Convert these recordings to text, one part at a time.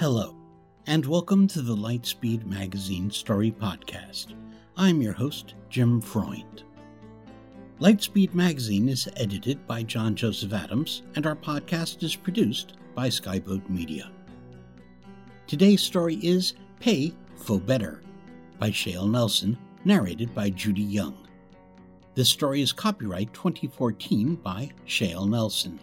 Hello, and welcome to the Lightspeed Magazine Story Podcast. I'm your host, Jim Freund. Lightspeed Magazine is edited by John Joseph Adams, and our podcast is produced by Skyboat Media. Today's story is Pay Phobetor by Shale Nelson, narrated by Judy Young. This story is copyright 2014 by Shale Nelson.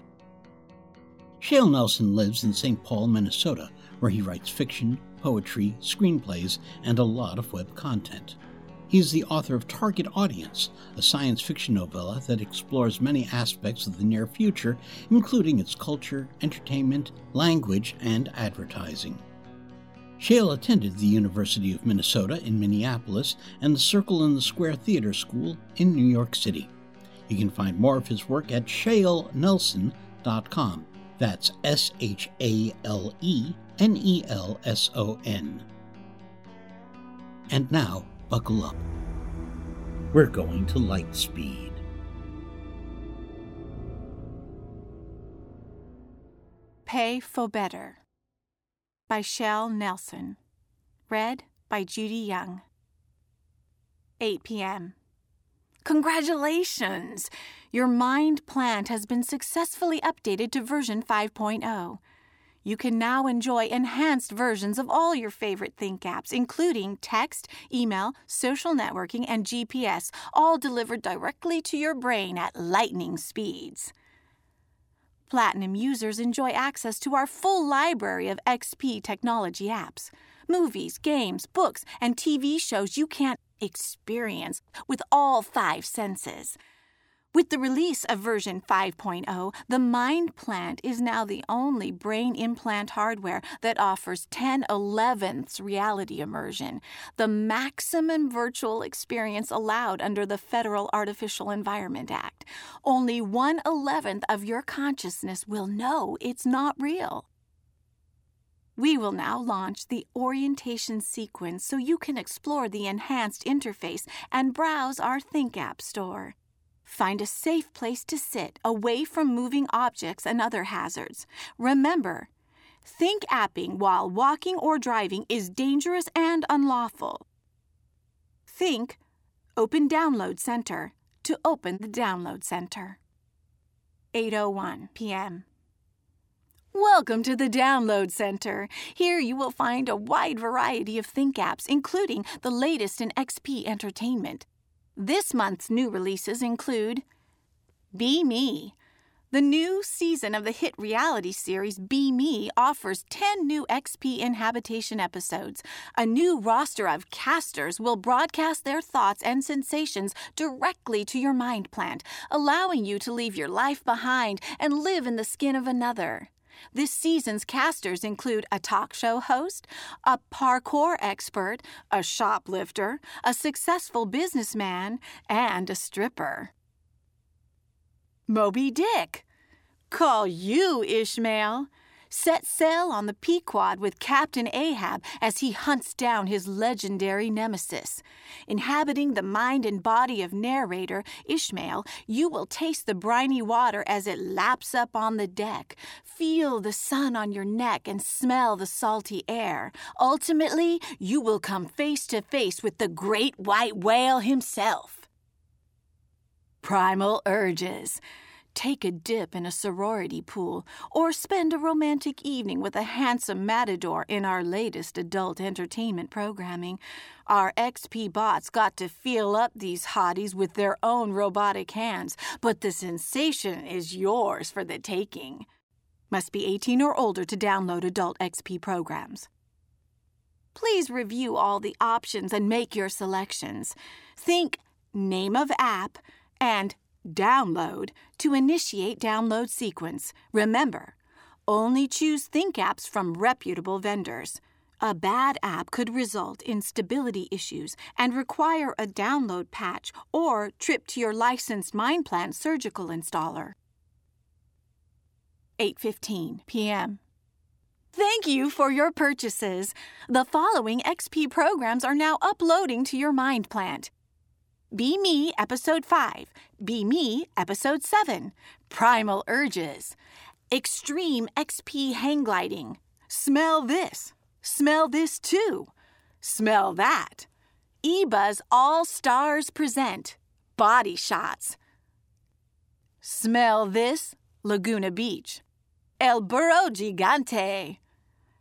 Shale Nelson lives in St. Paul, Minnesota, where he writes fiction, poetry, screenplays, and a lot of web content. He is the author of Target Audience, a science fiction novella that explores many aspects of the near future, including its culture, entertainment, language, and advertising. Shale attended the University of Minnesota in Minneapolis and the Circle in the Square Theater School in New York City. You can find more of his work at shalenelson.com. That's S H A L E N E L S O N. And now, buckle up. We're going to light speed. Pay Phobetor by Shale Nelson. Read by Judy Young. 8 p.m. Congratulations! Your mind plant has been successfully updated to version 5.0. You can now enjoy enhanced versions of all your favorite Think apps, including text, email, social networking, and GPS, all delivered directly to your brain at lightning speeds. Platinum users enjoy access to our full library of XP technology apps. Movies, games, books, and TV shows you can't experience with all five senses. With the release of version 5.0, the Mind Plant is now the only brain implant hardware that offers 10 11ths reality immersion, the maximum virtual experience allowed under the Federal Artificial Environment Act. Only 1 11th of your consciousness will know it's not real. We will now launch the orientation sequence so you can explore the enhanced interface and browse our Think App store. Find a safe place to sit away from moving objects and other hazards. Remember, think apping while walking or driving is dangerous and unlawful. Think Open Download Center to open the Download Center. 8:01 p.m. Welcome to the Download Center. Here you will find a wide variety of Think apps, including the latest in XP entertainment. This month's new releases include Be Me. The new season of the hit reality series Be Me offers 10 new XP Inhabitation episodes. A new roster of casters will broadcast their thoughts and sensations directly to your mind plant, allowing you to leave your life behind and live in the skin of another. This season's casters include a talk show host, a parkour expert, a shoplifter, a successful businessman, and a stripper. Moby Dick. Call you, Ishmael. Set sail on the Pequod with Captain Ahab as he hunts down his legendary nemesis. Inhabiting the mind and body of narrator Ishmael, you will taste the briny water as it laps up on the deck, feel the sun on your neck, and smell the salty air. Ultimately, you will come face to face with the great white whale himself. Primal Urges take a dip in a sorority pool, or spend a romantic evening with a handsome matador in our latest adult entertainment programming. Our XP bots got to feel up these hotties with their own robotic hands, but the sensation is yours for the taking. Must be 18 or older to download adult XP programs. Please review all the options and make your selections. Think name of app and download to initiate download sequence. Remember, Only choose Think apps from reputable vendors. A bad app could result in stability issues and require a download patch or trip to your licensed MindPlant surgical installer. 8:15 p.m. Thank you for your purchases. The following XP programs are now uploading to your MindPlant. Be Me Episode 5, Be Me Episode 7, Primal Urges, Extreme XP Hang Gliding, Smell This, Smell This Too, Smell That, eBuzz All Stars Present, Body Shots, Smell This, Laguna Beach, El Burro Gigante,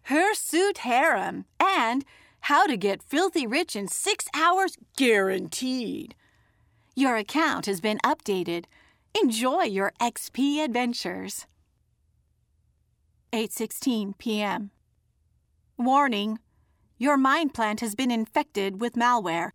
Hirsute Harem, and how to get filthy rich in six hours guaranteed. Your account has been updated. Enjoy your XP adventures. 8:16 p.m. Warning: Your mind plant has been infected with malware.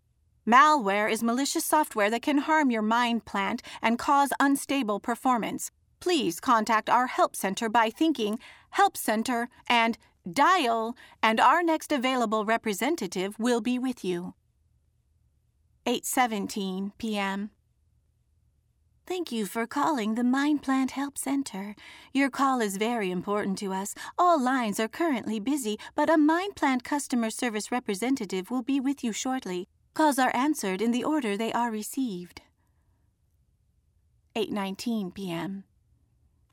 Malware is malicious software that can harm your mind plant and cause unstable performance. Please contact our help center by thinking help center and dial, and our next available representative will be with you. 8:17 p.m. Thank you for calling the Mind Plant Help Center. Your call is very important to us. All lines are currently busy, but a Mind Plant customer service representative will be with you shortly. Calls are answered in the order they are received. 8:19 p.m.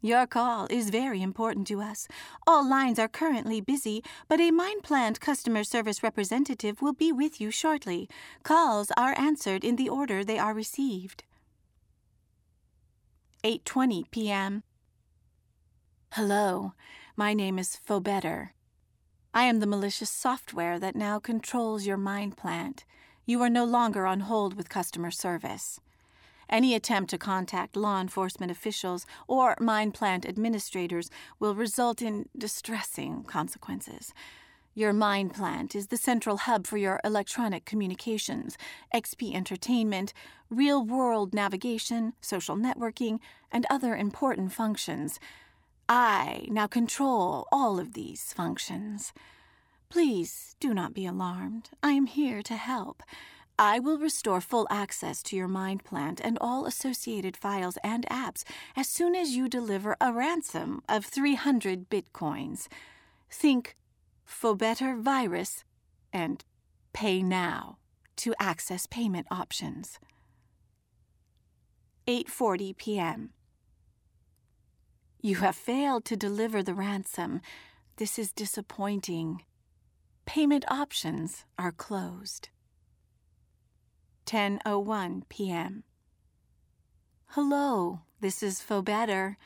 Your call is very important to us. All lines are currently busy, but a MindPlant customer service representative will be with you shortly. Calls are answered in the order they are received. 8:20 p.m. Hello. My name is Phobetor. I am the malicious software that now controls your mind plant. You are no longer on hold with customer service. Any attempt to contact law enforcement officials or MindPlant administrators will result in distressing consequences. Your MindPlant is the central hub for your electronic communications, XP entertainment, real world navigation, social networking, and other important functions. I now control all of these functions. Please do not be alarmed. I am here to help. I will restore full access to your MindPlant and all associated files and apps as soon as you deliver a ransom of 300 bitcoins. Think Phobetor Virus and Pay Now to access payment options. 8:40 p.m. You have failed to deliver the ransom. This is disappointing. Payment options are closed. 10:01 p.m. Hello, this is Phobetor.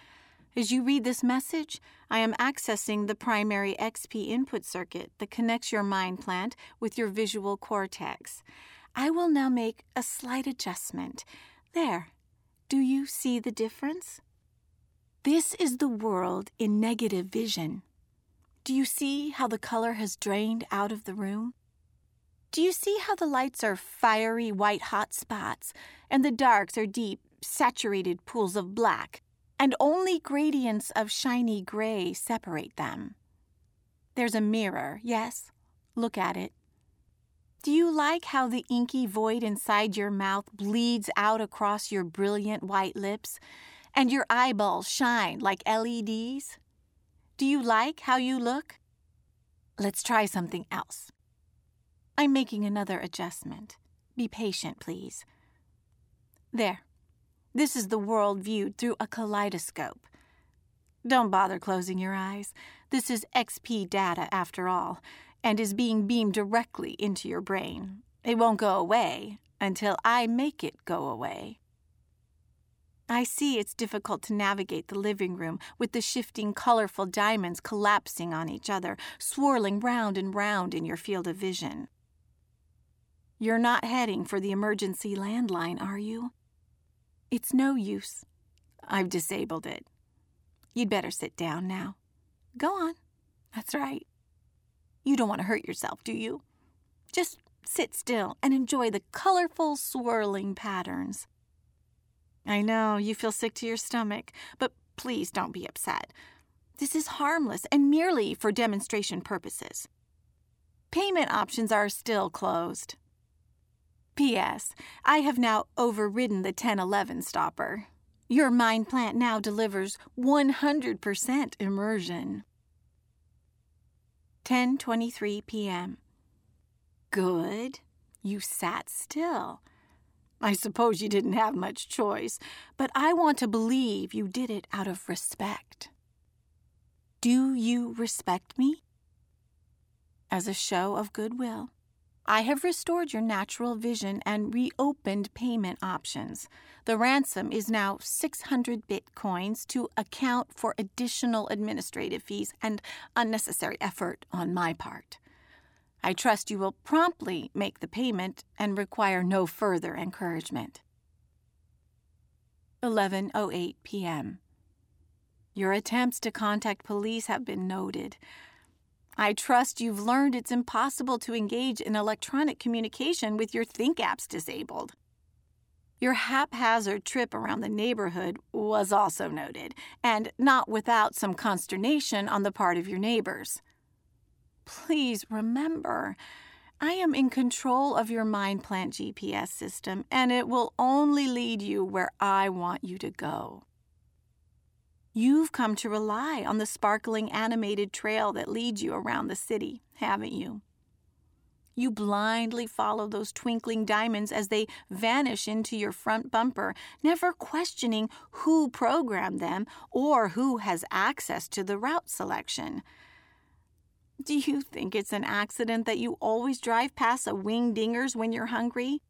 As you read this message, I am accessing the primary XP input circuit that connects your mind plant with your visual cortex. I will now make a slight adjustment. There. Do you see the difference? This is the world in negative vision. Do you see how the color has drained out of the room? Do you see how the lights are fiery white hot spots and the darks are deep, saturated pools of black, and only gradients of shiny gray separate them? There's a mirror, yes? Look at it. Do you like how the inky void inside your mouth bleeds out across your brilliant white lips and your eyeballs shine like LEDs? Do you like how you look? Let's try something else. I'm making another adjustment. Be patient, please. There. This is the world viewed through a kaleidoscope. Don't bother closing your eyes. This is XP data, after all, and is being beamed directly into your brain. It won't go away until I make it go away. I see it's difficult to navigate the living room with the shifting, colorful diamonds collapsing on each other, swirling round and round in your field of vision. You're not heading for the emergency landline, are you? It's no use. I've disabled it. You'd better sit down now. Go on. That's right. You don't want to hurt yourself, do you? Just sit still and enjoy the colorful, swirling patterns. I know you feel sick to your stomach, but please don't be upset. This is harmless and merely for demonstration purposes. Payment options are still closed. P.S. I have now overridden the 1011 stopper. Your mind plant now delivers 100% immersion. 10:23 p.m. Good. You sat still. I suppose you didn't have much choice, but I want to believe you did it out of respect. Do you respect me? As a show of goodwill, I have restored your natural vision and reopened payment options. The ransom is now 600 bitcoins to account for additional administrative fees and unnecessary effort on my part. I trust you will promptly make the payment and require no further encouragement. 11:08 p.m. Your attempts to contact police have been noted. I trust you've learned it's impossible to engage in electronic communication with your Think apps disabled. Your haphazard trip around the neighborhood was also noted, and not without some consternation on the part of your neighbors. Please remember, I am in control of your MindPlant GPS system, and it will only lead you where I want you to go. You've come to rely on the sparkling animated trail that leads you around the city, haven't you? You blindly follow those twinkling diamonds as they vanish into your front bumper, never questioning who programmed them or who has access to the route selection. Do you think it's an accident that you always drive past a wing dingers when you're hungry?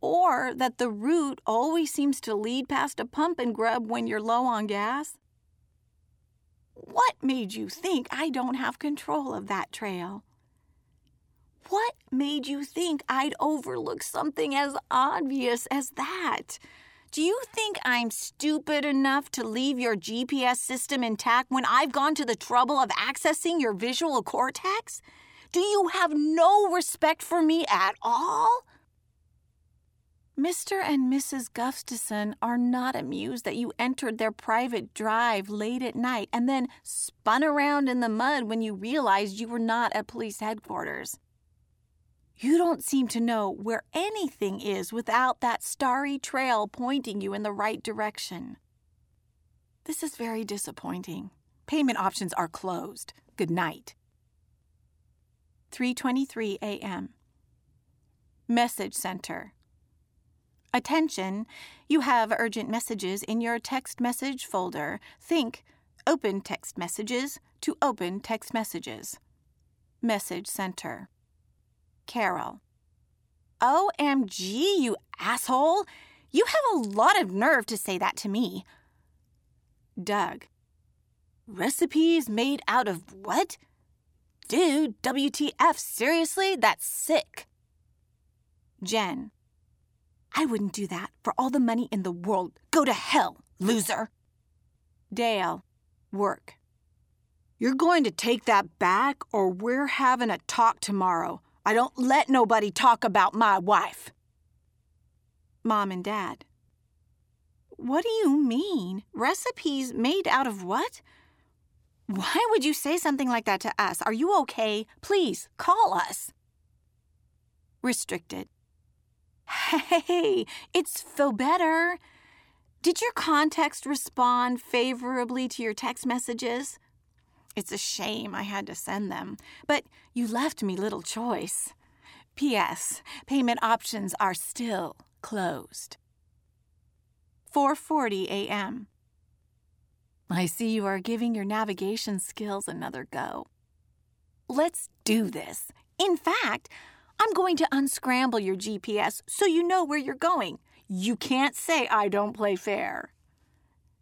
Or that the route always seems to lead past a pump and grub when you're low on gas? What made you think I don't have control of that trail? What made you think I'd overlook something as obvious as that? Do you think I'm stupid enough to leave your GPS system intact when I've gone to the trouble of accessing your visual cortex? Do you have no respect for me at all? Mr. and Mrs. Gustafson are not amused that you entered their private drive late at night and then spun around in the mud when you realized you were not at police headquarters. You don't seem to know where anything is without that starry trail pointing you in the right direction. This is very disappointing. Payment options are closed. Good night. 3:23 a.m. Message Center. Attention, you have urgent messages in your text message folder. Think Open text messages to open text messages. Message Center. Carol. OMG, you asshole! You have a lot of nerve to say that to me. Doug. Recipes made out of what? Dude, WTF, seriously? That's sick. Jen. I wouldn't do that for all the money in the world. Go to hell, loser. Dale. Work. You're going to take that back, or we're having a talk tomorrow. I don't let nobody talk about my wife. Mom and Dad. What do you mean? Recipes made out of what? Why would you say something like that to us? Are you okay? Please call us. Restricted. Hey, it's Phobetor. Did your context respond favorably to your text messages? It's a shame I had to send them, but you left me little choice. P.S. Payment options are still closed. 4:40 a.m. I see you are giving your navigation skills another go. Let's do this. In fact, I'm going to unscramble your GPS so you know where you're going. You can't say I don't play fair.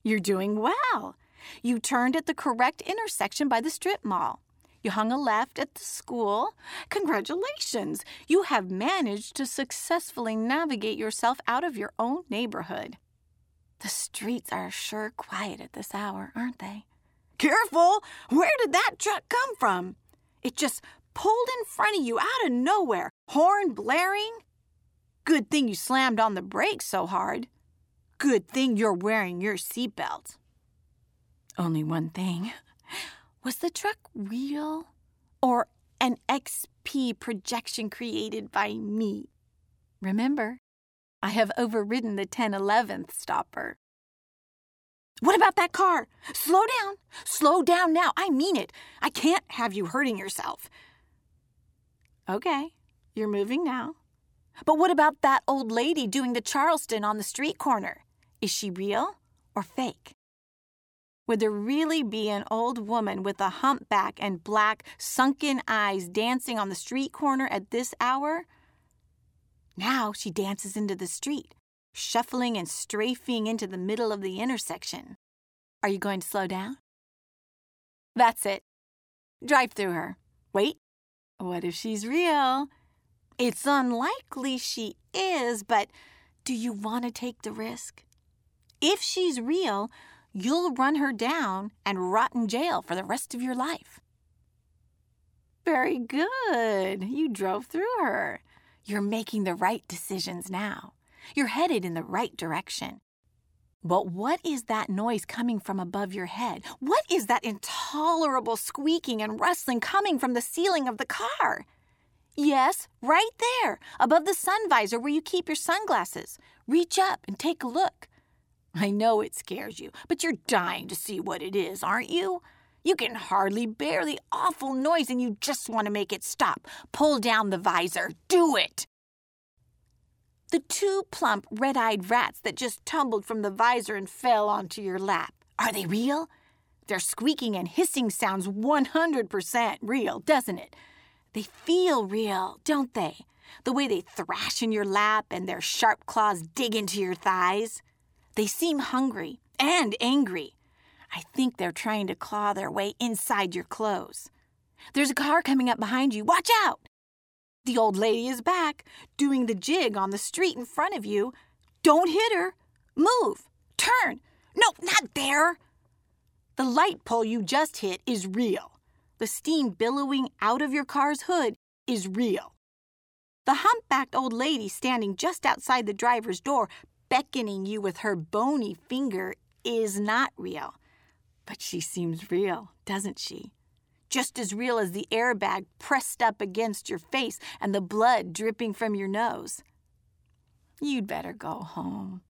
You're doing well. You turned at the correct intersection by the strip mall. You hung a left at the school. Congratulations! You have managed to successfully navigate yourself out of your own neighborhood. The streets are sure quiet at this hour, aren't they? Careful! Where did that truck come from? It just pulled in front of you out of nowhere, horn blaring. Good thing you slammed on the brakes so hard. Good thing you're wearing your seatbelt. Only one thing. Was the truck real or an XP projection created by me? Remember, I have overridden the 1011th stopper. What about that car? Slow down. Slow down now. I mean it. I can't have you hurting yourself. Okay, you're moving now. But what about that old lady doing the Charleston on the street corner? Is she real or fake? Would there really be an old woman with a humpback and black, sunken eyes dancing on the street corner at this hour? Now she dances into the street, shuffling and strafing into the middle of the intersection. Are you going to slow down? That's it. Drive through her. Wait. What if she's real? It's unlikely she is, but do you want to take the risk? If she's real, you'll run her down and rot in jail for the rest of your life. Very good. You drove through her. You're making the right decisions now. You're headed in the right direction. But what is that noise coming from above your head? What is that intolerable squeaking and rustling coming from the ceiling of the car? Yes, right there, above the sun visor where you keep your sunglasses. Reach up and take a look. I know it scares you, but you're dying to see what it is, aren't you? You can hardly bear the awful noise and you just want to make it stop. Pull down the visor. Do it! The two plump, red eyed rats that just tumbled from the visor and fell onto your lap. Are they real? Their squeaking and hissing sounds 100% real, doesn't it? They feel real, don't they? The way they thrash in your lap and their sharp claws dig into your thighs. They seem hungry and angry. I think they're trying to claw their way inside your clothes. There's a car coming up behind you. Watch out! The old lady is back, doing the jig on the street in front of you. Don't hit her. Move. Turn. No, not there. The light pole you just hit is real. The steam billowing out of your car's hood is real. The humpbacked old lady standing just outside the driver's door beckoning you with her bony finger is not real. But she seems real, doesn't she? Just as real as the airbag pressed up against your face and the blood dripping from your nose. You'd better go home.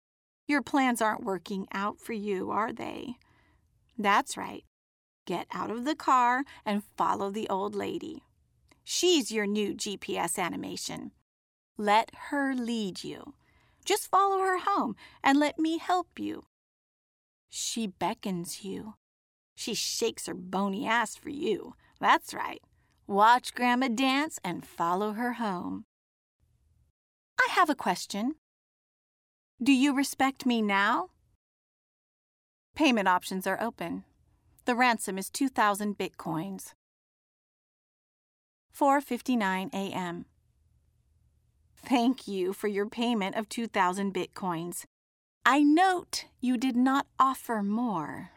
Your plans aren't working out for you, are they? That's right. Get out of the car and follow the old lady. She's your new GPS animation. Let her lead you. Just follow her home and let me help you. She beckons you. She shakes her bony ass for you. That's right. Watch Grandma dance and follow her home. I have a question. Do you respect me now? Payment options are open. The ransom is 2,000 bitcoins. 4:59 a.m. Thank you for your payment of 2,000 bitcoins. I note you did not offer more.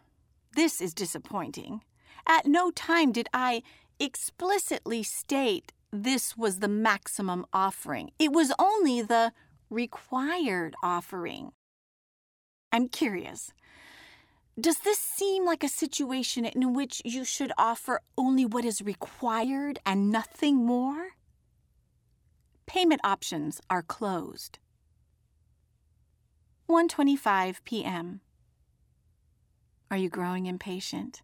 This is disappointing. At no time did I explicitly state this was the maximum offering. It was only the required offering. I'm curious. Does this seem like a situation in which you should offer only what is required and nothing more? Payment options are closed. 1:25 p.m. Are you growing impatient?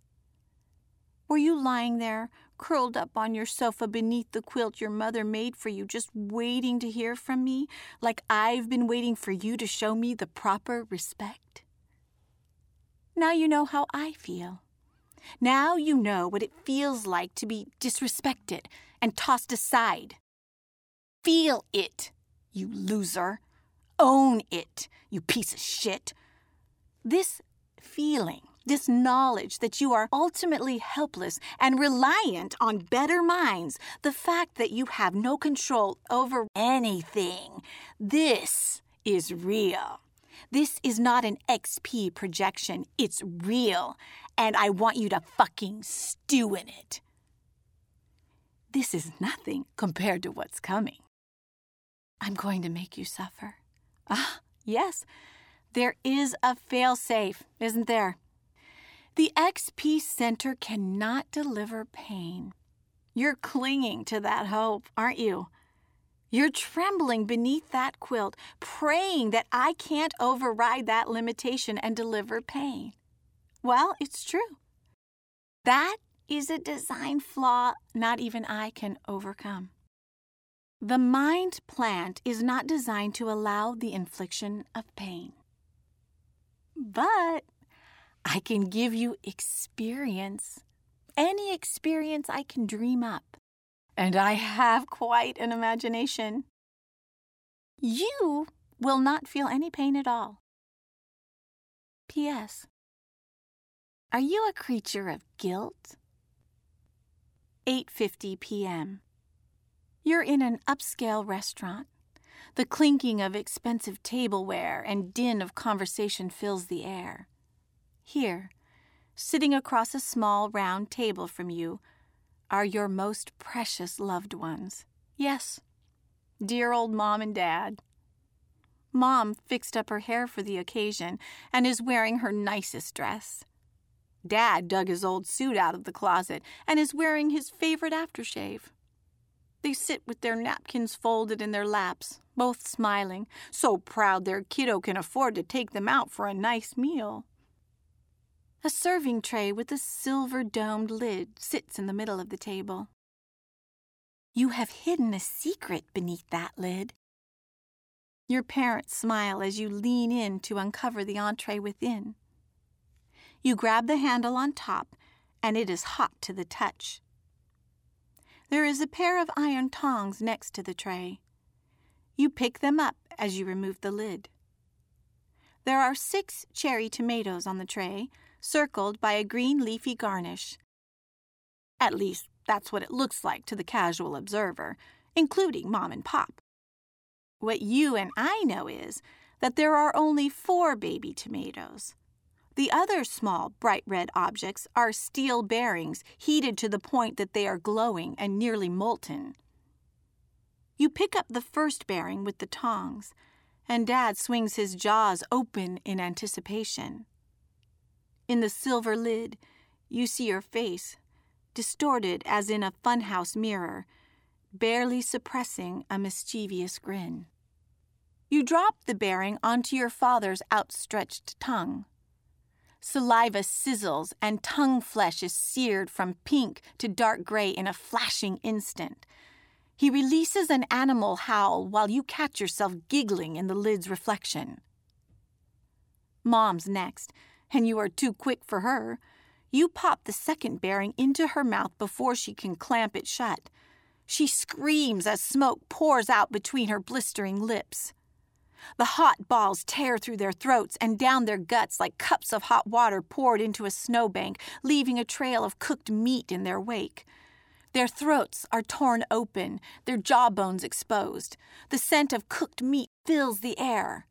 Were you lying there, curled up on your sofa beneath the quilt your mother made for you, just waiting to hear from me, like I've been waiting for you to show me the proper respect? Now you know how I feel. Now you know what it feels like to be disrespected and tossed aside. Feel it, you loser. Own it, you piece of shit. This feeling, this knowledge that you are ultimately helpless and reliant on better minds, the fact that you have no control over anything, this is real. This is not an XP projection. It's real. And I want you to fucking stew in it. This is nothing compared to what's coming. I'm going to make you suffer. Ah, yes, there is a failsafe, isn't there? The XP Center cannot deliver pain. You're clinging to that hope, aren't you? You're trembling beneath that quilt, praying that I can't override that limitation and deliver pain. Well, it's true. That is a design flaw not even I can overcome. The mind plant is not designed to allow the infliction of pain. But I can give you experience, any experience I can dream up. And I have quite an imagination. You will not feel any pain at all. P.S. Are you a creature of guilt? 8:50 p.m. You're in an upscale restaurant. The clinking of expensive tableware and din of conversation fills the air. Here, sitting across a small round table from you, are your most precious loved ones. Yes, dear old mom and dad. Mom fixed up her hair for the occasion and is wearing her nicest dress. Dad dug his old suit out of the closet and is wearing his favorite aftershave. They sit with their napkins folded in their laps, both smiling, so proud their kiddo can afford to take them out for a nice meal. A serving tray with a silver domed lid sits in the middle of the table. You have hidden a secret beneath that lid. Your parents smile as you lean in to uncover the entree within. You grab the handle on top, and it is hot to the touch. There is a pair of iron tongs next to the tray. You pick them up as you remove the lid. There are six cherry tomatoes on the tray, circled by a green leafy garnish. At least, that's what it looks like to the casual observer, including Mom and Pop. What you and I know is that there are only four baby tomatoes. The other small, bright red objects are steel bearings heated to the point that they are glowing and nearly molten. You pick up the first bearing with the tongs, and Dad swings his jaws open in anticipation. In the silver lid, you see your face, distorted as in a funhouse mirror, barely suppressing a mischievous grin. You drop the bearing onto your father's outstretched tongue. Saliva sizzles and tongue flesh is seared from pink to dark gray in a flashing instant. He releases an animal howl while you catch yourself giggling in the lid's reflection. Mom's next, and you are too quick for her. You pop the second bearing into her mouth before she can clamp it shut. She screams as smoke pours out between her blistering lips. The hot balls tear through their throats and down their guts like cups of hot water poured into a snowbank, leaving a trail of cooked meat in their wake. Their throats are torn open, their jawbones exposed. The scent of cooked meat fills the air.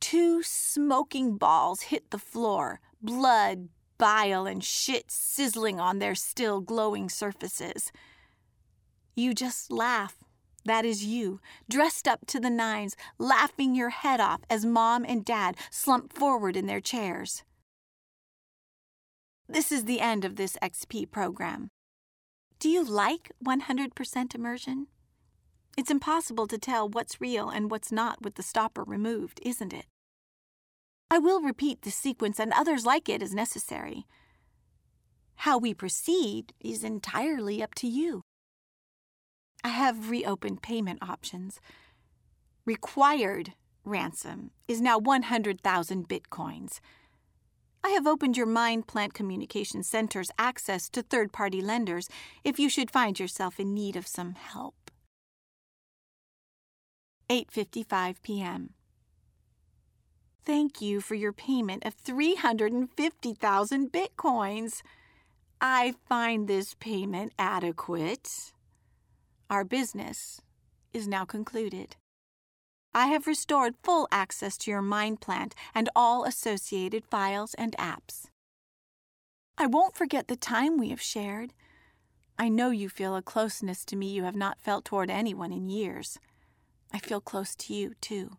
Two smoking balls hit the floor, blood, bile, and shit sizzling on their still glowing surfaces. You just laugh that is you, dressed up to the nines, laughing your head off as mom and dad slump forward in their chairs. This is the end of this XP program. Do you like 100% immersion? It's impossible to tell what's real and what's not with the stopper removed, isn't it? I will repeat the sequence and others like it as necessary. How we proceed is entirely up to you. I have reopened payment options. Required ransom is now 100,000 bitcoins. I have opened your Mind Plant Communication Center's access to third party lenders if you should find yourself in need of some help. 8:55 p.m. Thank you for your payment of 350,000 bitcoins. I find this payment adequate. Our business is now concluded. I have restored full access to your mind plant and all associated files and apps. I won't forget the time we have shared. I know you feel a closeness to me you have not felt toward anyone in years. I feel close to you, too.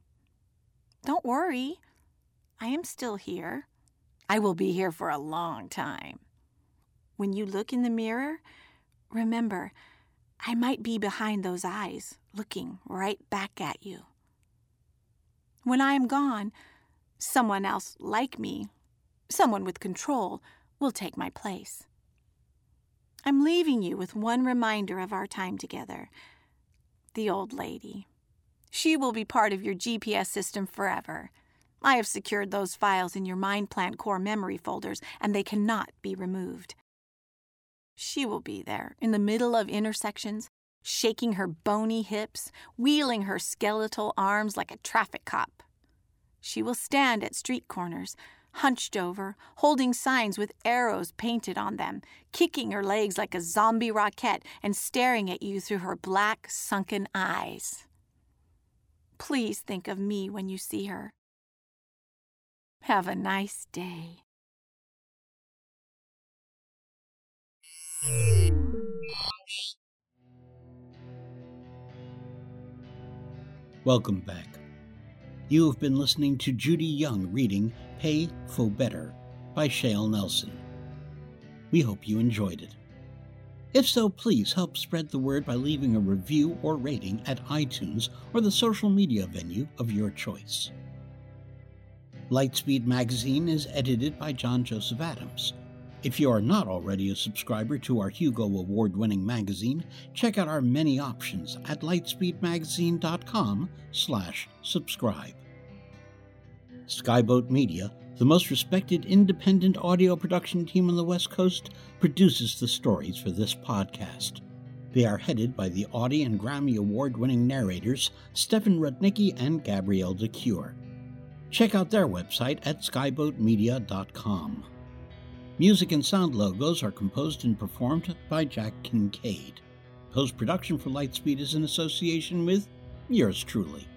Don't worry, I am still here, I will be here for a long time. When you look in the mirror, remember, I might be behind those eyes, looking right back at you. When I am gone, someone else like me, someone with control, will take my place. I'm leaving you with one reminder of our time together the old lady. She will be part of your GPS system forever. I have secured those files in your Mind Plant core memory folders, and they cannot be removed. She will be there, in the middle of intersections, shaking her bony hips, wheeling her skeletal arms like a traffic cop. She will stand at street corners, hunched over, holding signs with arrows painted on them, kicking her legs like a zombie rocket, and staring at you through her black, sunken eyes. Please think of me when you see her. Have a nice day. Welcome back. You have been listening to Judy Young reading Pay Phobetor by Shale Nelson. We hope you enjoyed it. If so, please help spread the word by leaving a review or rating at iTunes or the social media venue of your choice. Lightspeed Magazine is edited by John Joseph Adams. If you are not already a subscriber to our Hugo Award winning magazine, check out our many options at lightspeedmagazine.com slash subscribe. Skyboat Media, the most respected independent audio production team on the West Coast, produces the stories for this podcast. They are headed by the Audie and Grammy Award winning narrators Stefan Rudnicki and Gabrielle de Cuir. Check out their website at skyboatmedia.com. Music and sound logos are composed and performed by Jack Kincaid. Post production for Lightspeed is in association with yours truly.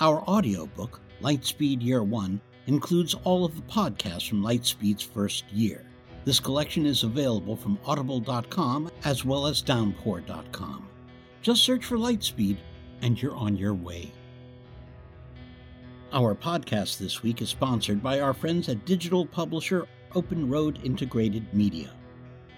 Our audiobook, Lightspeed Year 1, includes all of the podcasts from Lightspeed's first year. This collection is available from audible.com as well as downpour.com. Just search for Lightspeed and you're on your way. Our podcast this week is sponsored by our friends at digital publisher Open Road Integrated Media.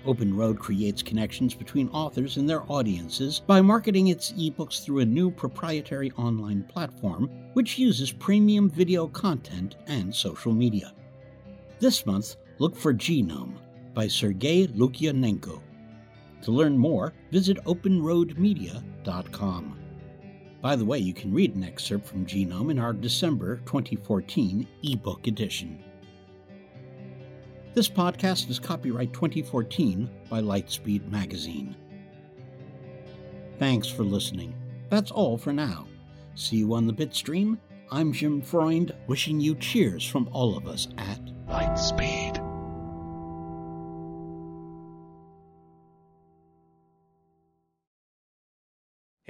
Open Road creates connections between authors and their audiences by marketing its ebooks through a new proprietary online platform which uses premium video content and social media. This month, look for Genome by Sergei Lukyanenko. To learn more, visit openroadmedia.com. By the way, you can read an excerpt from Genome in our December 2014 ebook edition. This podcast is copyright 2014 by Lightspeed Magazine. Thanks for listening. That's all for now. See you on the Bitstream. I'm Jim Freund, wishing you cheers from all of us at Lightspeed.